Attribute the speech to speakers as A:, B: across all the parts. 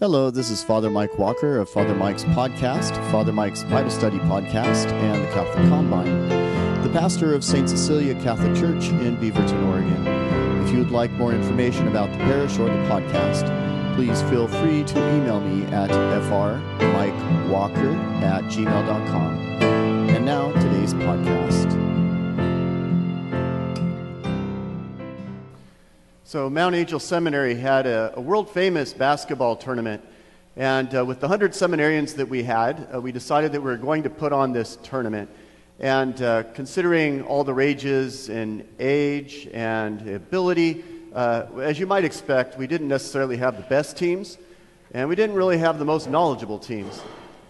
A: Hello, this is Father Mike Walker of Father Mike's podcast, Father Mike's Bible Study podcast, and the Catholic Combine, the pastor of St. Cecilia Catholic Church in Beaverton, Oregon. If you would like more information about the parish or the podcast, please feel free to email me at frmikewalker at gmail.com. And now, today's podcast. So, Mount Angel Seminary had a, a world famous basketball tournament. And uh, with the 100 seminarians that we had, uh, we decided that we were going to put on this tournament. And uh, considering all the rages in age and ability, uh, as you might expect, we didn't necessarily have the best teams, and we didn't really have the most knowledgeable teams.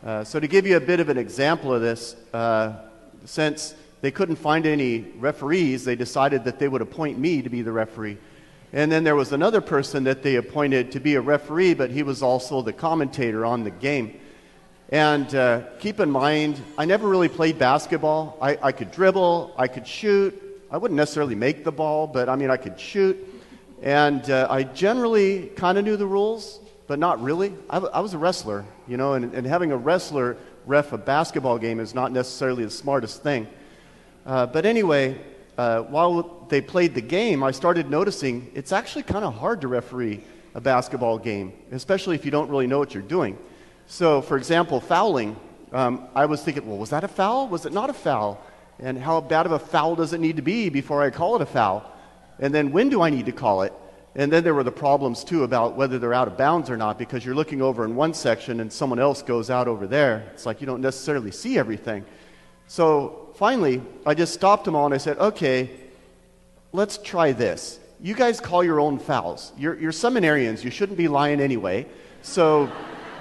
A: Uh, so, to give you a bit of an example of this, uh, since they couldn't find any referees, they decided that they would appoint me to be the referee. And then there was another person that they appointed to be a referee, but he was also the commentator on the game. And uh, keep in mind, I never really played basketball. I, I could dribble, I could shoot. I wouldn't necessarily make the ball, but I mean, I could shoot. And uh, I generally kind of knew the rules, but not really. I, I was a wrestler, you know, and, and, having a wrestler ref a basketball game is not necessarily the smartest thing. Uh, but anyway, uh, while they played the game, I started noticing it's actually kind of hard to referee a basketball game, especially if you don't really know what you're doing. So, for example, fouling. Um, I was thinking, well, was that a foul? Was it not a foul? And how bad of a foul does it need to be before I call it a foul? And then when do I need to call it? And then there were the problems too about whether they're out of bounds or not because you're looking over in one section and someone else goes out over there. It's like you don't necessarily see everything. So finally, I just stopped them all and I said, okay, let's try this. You guys call your own fouls. You're, you're seminarians. You shouldn't be lying anyway. So,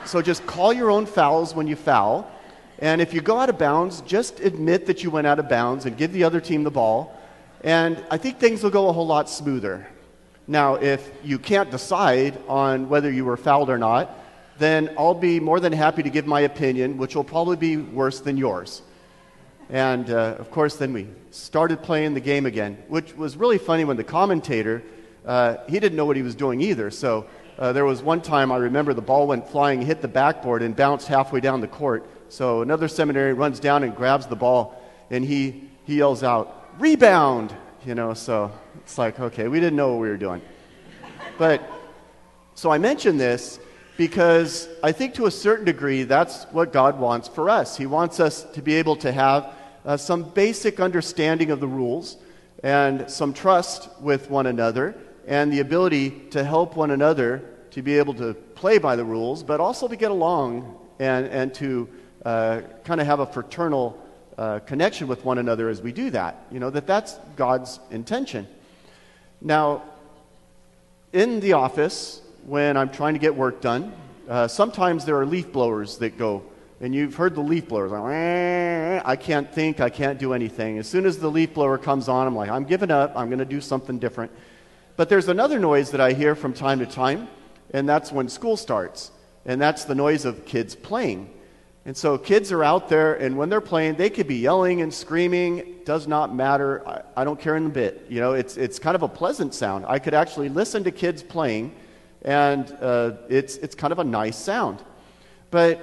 A: so just call your own fouls when you foul. And if you go out of bounds, just admit that you went out of bounds and give the other team the ball. And I think things will go a whole lot smoother. Now, if you can't decide on whether you were fouled or not, then I'll be more than happy to give my opinion, which will probably be worse than yours. And uh, of course, then we started playing the game again, which was really funny when the commentator, uh, he didn't know what he was doing either. So uh, there was one time I remember the ball went flying, hit the backboard, and bounced halfway down the court. So another seminary runs down and grabs the ball, and he, he yells out, Rebound! You know, so it's like, okay, we didn't know what we were doing. But so I mention this because I think to a certain degree that's what God wants for us. He wants us to be able to have uh, some basic understanding of the rules and some trust with one another and the ability to help one another to be able to play by the rules, but also to get along and, and to uh, kind of have a fraternal uh, connection with one another as we do that. You know, that that's God's intention. Now, in the office, when I'm trying to get work done, uh, sometimes there are leaf blowers that go and you've heard the leaf blowers. Like, I can't think, I can't do anything. As soon as the leaf blower comes on, I'm like, I'm giving up, I'm going to do something different. But there's another noise that I hear from time to time, and that's when school starts. And that's the noise of kids playing. And so kids are out there, and when they're playing, they could be yelling and screaming. Does not matter. I, I don't care in the bit. You know, it's, it's kind of a pleasant sound. I could actually listen to kids playing, and uh, it's, it's kind of a nice sound. But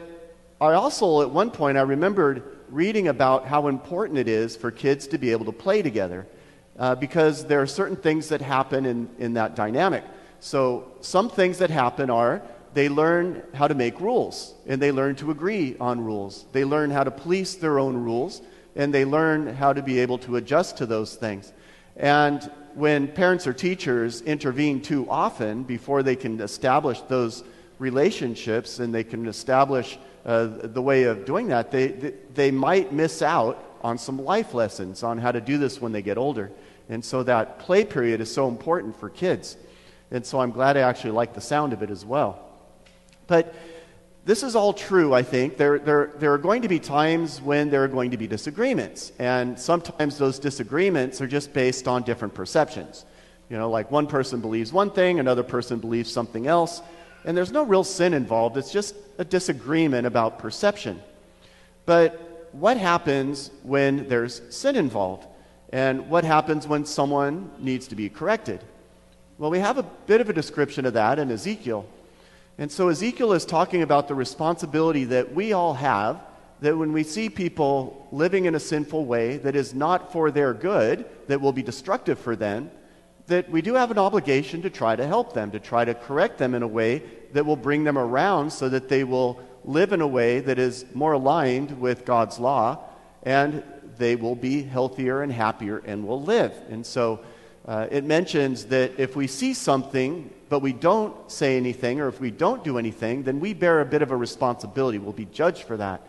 A: I also, at one point, I remembered reading about how important it is for kids to be able to play together uh, because there are certain things that happen in, in that dynamic. So, some things that happen are they learn how to make rules and they learn to agree on rules. They learn how to police their own rules and they learn how to be able to adjust to those things. And when parents or teachers intervene too often before they can establish those relationships and they can establish uh, the way of doing that, they, they, might miss out on some life lessons on how to do this when they get older. And so that play period is so important for kids. And so I'm glad I actually like the sound of it as well. But this is all true, I think. There, there, there are going to be times when there are going to be disagreements. And sometimes those disagreements are just based on different perceptions. You know, like one person believes one thing, another person believes something else. And there's no real sin involved, it's just a disagreement about perception. But what happens when there's sin involved? And what happens when someone needs to be corrected? Well, we have a bit of a description of that in Ezekiel. And so Ezekiel is talking about the responsibility that we all have that when we see people living in a sinful way that is not for their good, that will be destructive for them, that we do have an obligation to try to help them, to try to correct them in a way that will bring them around so that they will live in a way that is more aligned with God's law and they will be healthier and happier and will live. And so uh, it mentions that if we see something but we don't say anything or if we don't do anything, then we bear a bit of a responsibility. We'll be judged for that.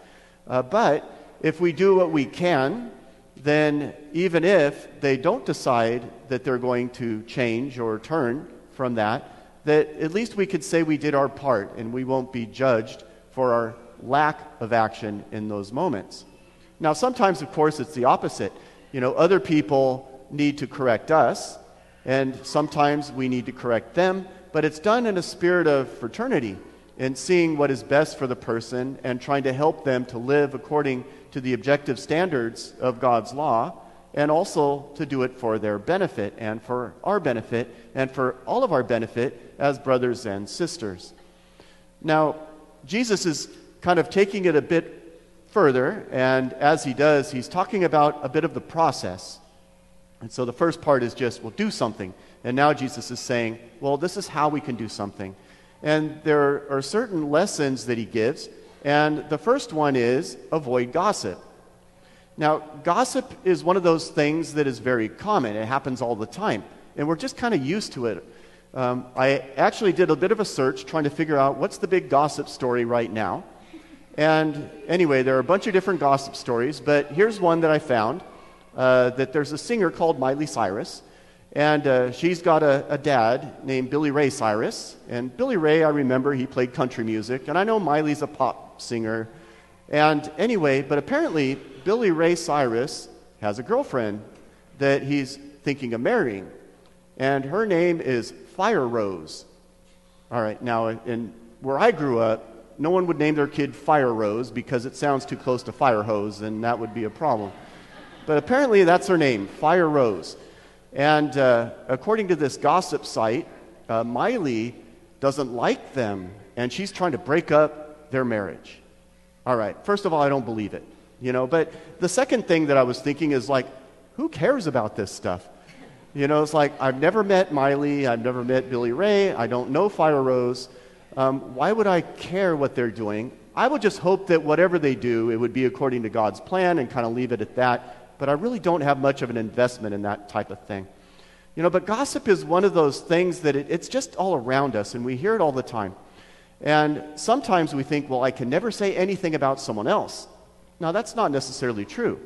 A: Uh, but if we do what we can, then even if they don't decide that they're going to change or turn from that, that at least we could say we did our part and we won't be judged for our lack of action in those moments. Now, sometimes, of course, it's the opposite. You know, other people need to correct us, and sometimes we need to correct them, but it's done in a spirit of fraternity and seeing what is best for the person and trying to help them to live according to the objective standards of God's law and also to do it for their benefit and for our benefit and for all of our benefit as brothers and sisters. Now, Jesus is kind of taking it a bit further, and as he does, he's talking about a bit of the process. And so the first part is just, well, do something. And now Jesus is saying, well, this is how we can do something. And there are certain lessons that he gives. And the first one is avoid gossip. Now, gossip is one of those things that is very common. It happens all the time. And we're just kind of used to it. Um, I actually did a bit of a search trying to figure out what's the big gossip story right now. And anyway, there are a bunch of different gossip stories, but here's one that I found uh, that there's a singer called Miley Cyrus. And uh, she's got a, a, dad named Billy Ray Cyrus. And Billy Ray, I remember, he played country music. And I know Miley's a pop singer. And anyway, but apparently, Billy Ray Cyrus has a girlfriend that he's thinking of marrying. And her name is Firerose. All right, now, in where I grew up, no one would name their kid Firerose because it sounds too close to fire hose, and that would be a problem. But apparently, that's her name, Firerose. And uh, according to this gossip site, uh, Miley doesn't like them, and she's trying to break up their marriage. All right, first of all, I don't believe it, you know. But the second thing that I was thinking is like, who cares about this stuff? You know, it's like I've never met Miley, I've never met Billy Ray, I don't know Firerose. Um, why would I care what they're doing? I would just hope that whatever they do, it would be according to God's plan and kind of leave it at that but I really don't have much of an investment in that type of thing. You know, but gossip is one of those things that it, it's just all around us, and we hear it all the time. And sometimes we think, well, I can never say anything about someone else. Now, that's not necessarily true.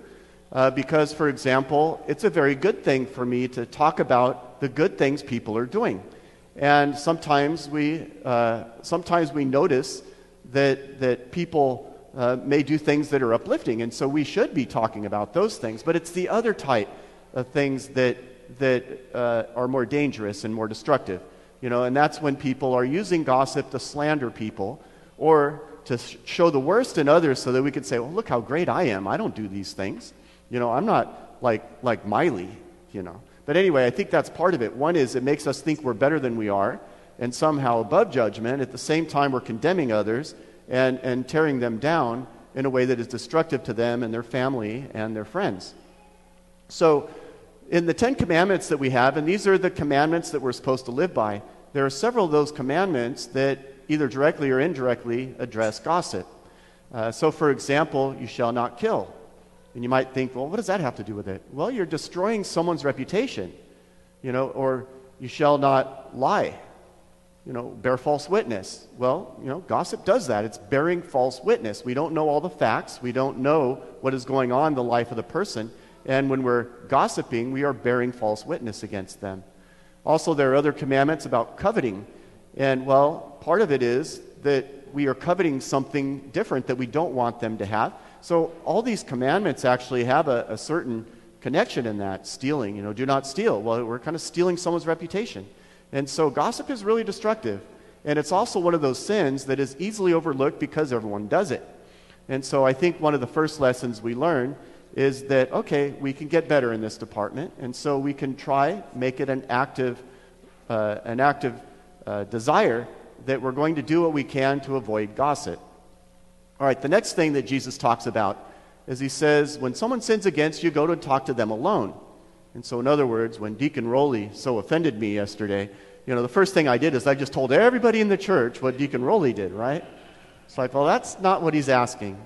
A: Uh, because, for example, it's a very good thing for me to talk about the good things people are doing. And sometimes we, uh, sometimes we notice that, that people uh, may do things that are uplifting, and so we should be talking about those things. But it's the other type of things that, that uh, are more dangerous and more destructive. You know, and that's when people are using gossip to slander people or to show the worst in others so that we can say, well, look how great I am. I don't do these things. You know, I'm not like, like Miley, you know. But anyway, I think that's part of it. One is it makes us think we're better than we are and somehow above judgment. At the same time, we're condemning others and, and tearing them down in a way that is destructive to them and their family and their friends. So, in the Ten Commandments that we have, and these are the commandments that we're supposed to live by, there are several of those commandments that either directly or indirectly address gossip. Uh, so, for example, you shall not kill. And you might think, well, what does that have to do with it? Well, you're destroying someone's reputation, you know, or you shall not lie you know, bear false witness. Well, you know, gossip does that. It's bearing false witness. We don't know all the facts. We don't know what is going on in the life of the person. And when we're gossiping, we are bearing false witness against them. Also, there are other commandments about coveting. And, well, part of it is that we are coveting something different that we don't want them to have. So, all these commandments actually have a, a certain connection in that. Stealing, you know, do not steal. Well, we're kind of stealing someone's reputation. And so gossip is really destructive. And it's also one of those sins that is easily overlooked because everyone does it. And so I think one of the first lessons we learn is that, okay, we can get better in this department. And so we can try, make it an active, uh, an active uh, desire that we're going to do what we can to avoid gossip. All right, the next thing that Jesus talks about is he says, when someone sins against you, go to talk to them alone. And so, in other words, when Deacon Rowley so offended me yesterday, you know, the first thing I did is I just told everybody in the church what Deacon Rowley did, right? It's like, well, that's not what he's asking.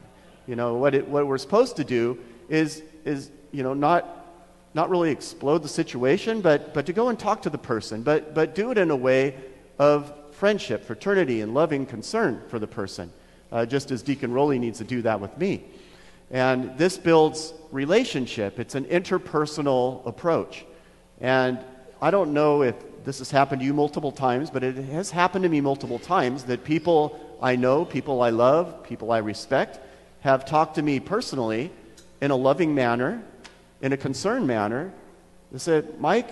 A: You know, what, it, what we're supposed to do is, is you know, not, not really explode the situation, but, but to go and talk to the person, but, but do it in a way of friendship, fraternity, and loving concern for the person, uh, just as Deacon Rowley needs to do that with me. And this builds relationship. It's an interpersonal approach. And I don't know if this has happened to you multiple times, but it has happened to me multiple times that people I know, people I love, people I respect, have talked to me personally in a loving manner, in a concerned manner. They said, Mike,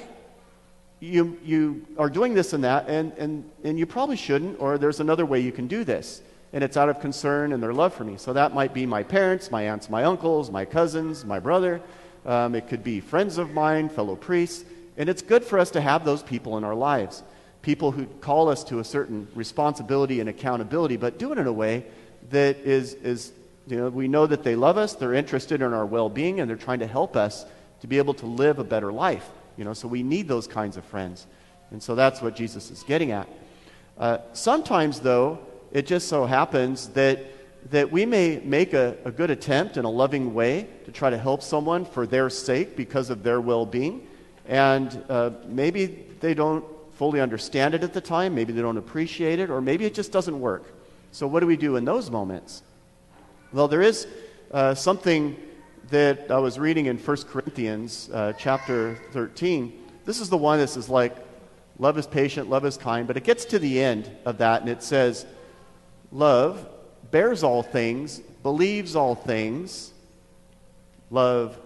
A: you, you are doing this and that, and, and, and you probably shouldn't, or there's another way you can do this. And it's out of concern and their love for me. So that might be my parents, my aunts, my uncles, my cousins, my brother. Um, it could be friends of mine, fellow priests. And it's good for us to have those people in our lives. People who call us to a certain responsibility and accountability, but do it in a way that is, is you know, we know that they love us, they're interested in our well being, and they're trying to help us to be able to live a better life. You know, so we need those kinds of friends. And so that's what Jesus is getting at. Uh, sometimes, though, it just so happens that, that we may make a, a good attempt in a loving way to try to help someone for their sake because of their well being. And uh, maybe they don't fully understand it at the time, maybe they don't appreciate it, or maybe it just doesn't work. So, what do we do in those moments? Well, there is uh, something that I was reading in 1 Corinthians uh, chapter 13. This is the one that is like, love is patient, love is kind, but it gets to the end of that and it says, love bears all things, believes all things, love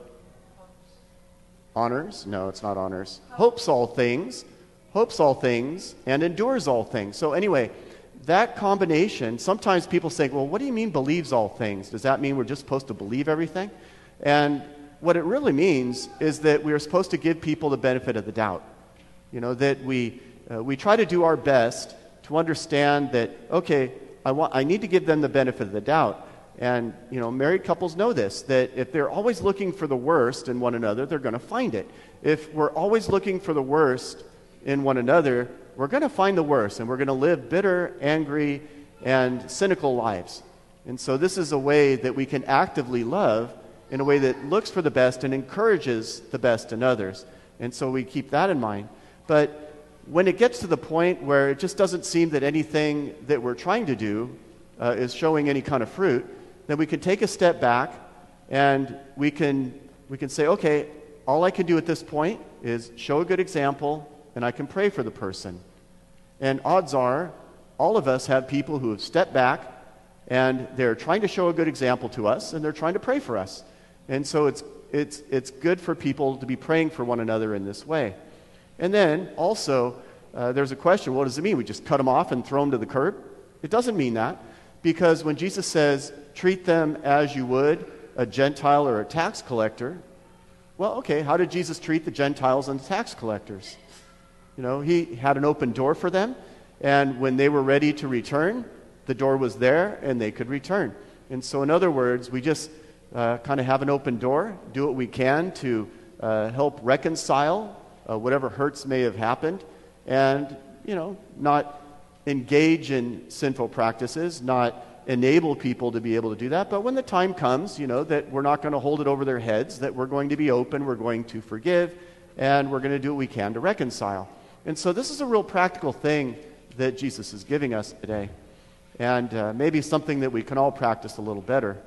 A: honors, no, it's not honors, hopes all things, hopes all things, and endures all things. So, anyway, that combination, sometimes people say, well, what do you mean believes all things? Does that mean we're just supposed to believe everything? And what it really means is that we are supposed to give people the benefit of the doubt. You know, that we, uh, we try to do our best to understand that, okay, I, want, I need to give them the benefit of the doubt. And, you know, married couples know this that if they're always looking for the worst in one another, they're going to find it. If we're always looking for the worst in one another, we're going to find the worst and we're going to live bitter, angry, and cynical lives. And so, this is a way that we can actively love in a way that looks for the best and encourages the best in others. And so, we keep that in mind. But when it gets to the point where it just doesn't seem that anything that we're trying to do uh, is showing any kind of fruit, then we can take a step back and we can, we can say, okay, all I can do at this point is show a good example and I can pray for the person. And odds are, all of us have people who have stepped back and they're trying to show a good example to us and they're trying to pray for us. And so it's, it's, it's good for people to be praying for one another in this way. And then also, uh, there's a question what does it mean? We just cut them off and throw them to the curb? It doesn't mean that. Because when Jesus says, treat them as you would a Gentile or a tax collector, well, okay, how did Jesus treat the Gentiles and the tax collectors? You know, he had an open door for them, and when they were ready to return, the door was there and they could return. And so, in other words, we just uh, kind of have an open door, do what we can to uh, help reconcile uh, whatever hurts may have happened, and, you know, not engage in sinful practices, not enable people to be able to do that. But when the time comes, you know, that we're not going to hold it over their heads, that we're going to be open, we're going to forgive, and we're going to do what we can to reconcile. And so this is a real practical thing that Jesus is giving us today. And uh, maybe something that we can all practice a little better.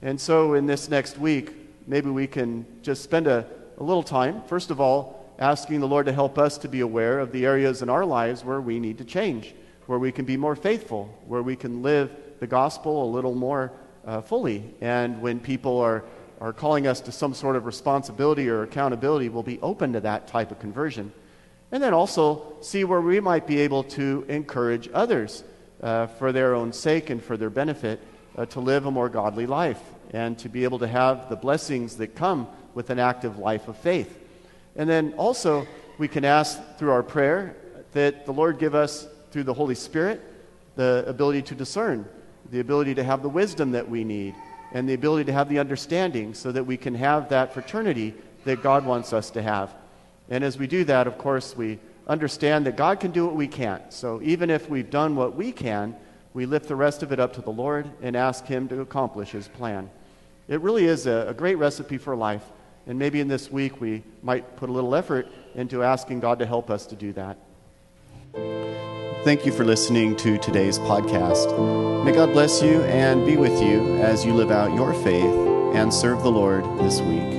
A: And so in this next week, maybe we can just spend a, a little time, first of all, asking the Lord to help us to be aware of the areas in our lives where we need to change, where we can be more faithful, where we can live the gospel a little more uh, fully. And when people are, are calling us to some sort of responsibility or accountability, we'll be open to that type of conversion. And then also see where we might be able to encourage others uh, for their own sake and for their benefit uh, to live a more godly life and to be able to have the blessings that come with an active life of faith. And then also, we can ask through our prayer that the Lord give us, through the Holy Spirit, the ability to discern, the ability to have the wisdom that we need, and the ability to have the understanding so that we can have that fraternity that God wants us to have. And as we do that, of course, we understand that God can do what we can't. So even if we've done what we can, we lift the rest of it up to the Lord and ask Him to accomplish His plan. It really is a, a great recipe for life. And maybe in this week we might put a little effort into asking God to help us to do that. Thank you for listening to today's podcast. May God bless you and be with you as you live out your faith and serve the Lord this week.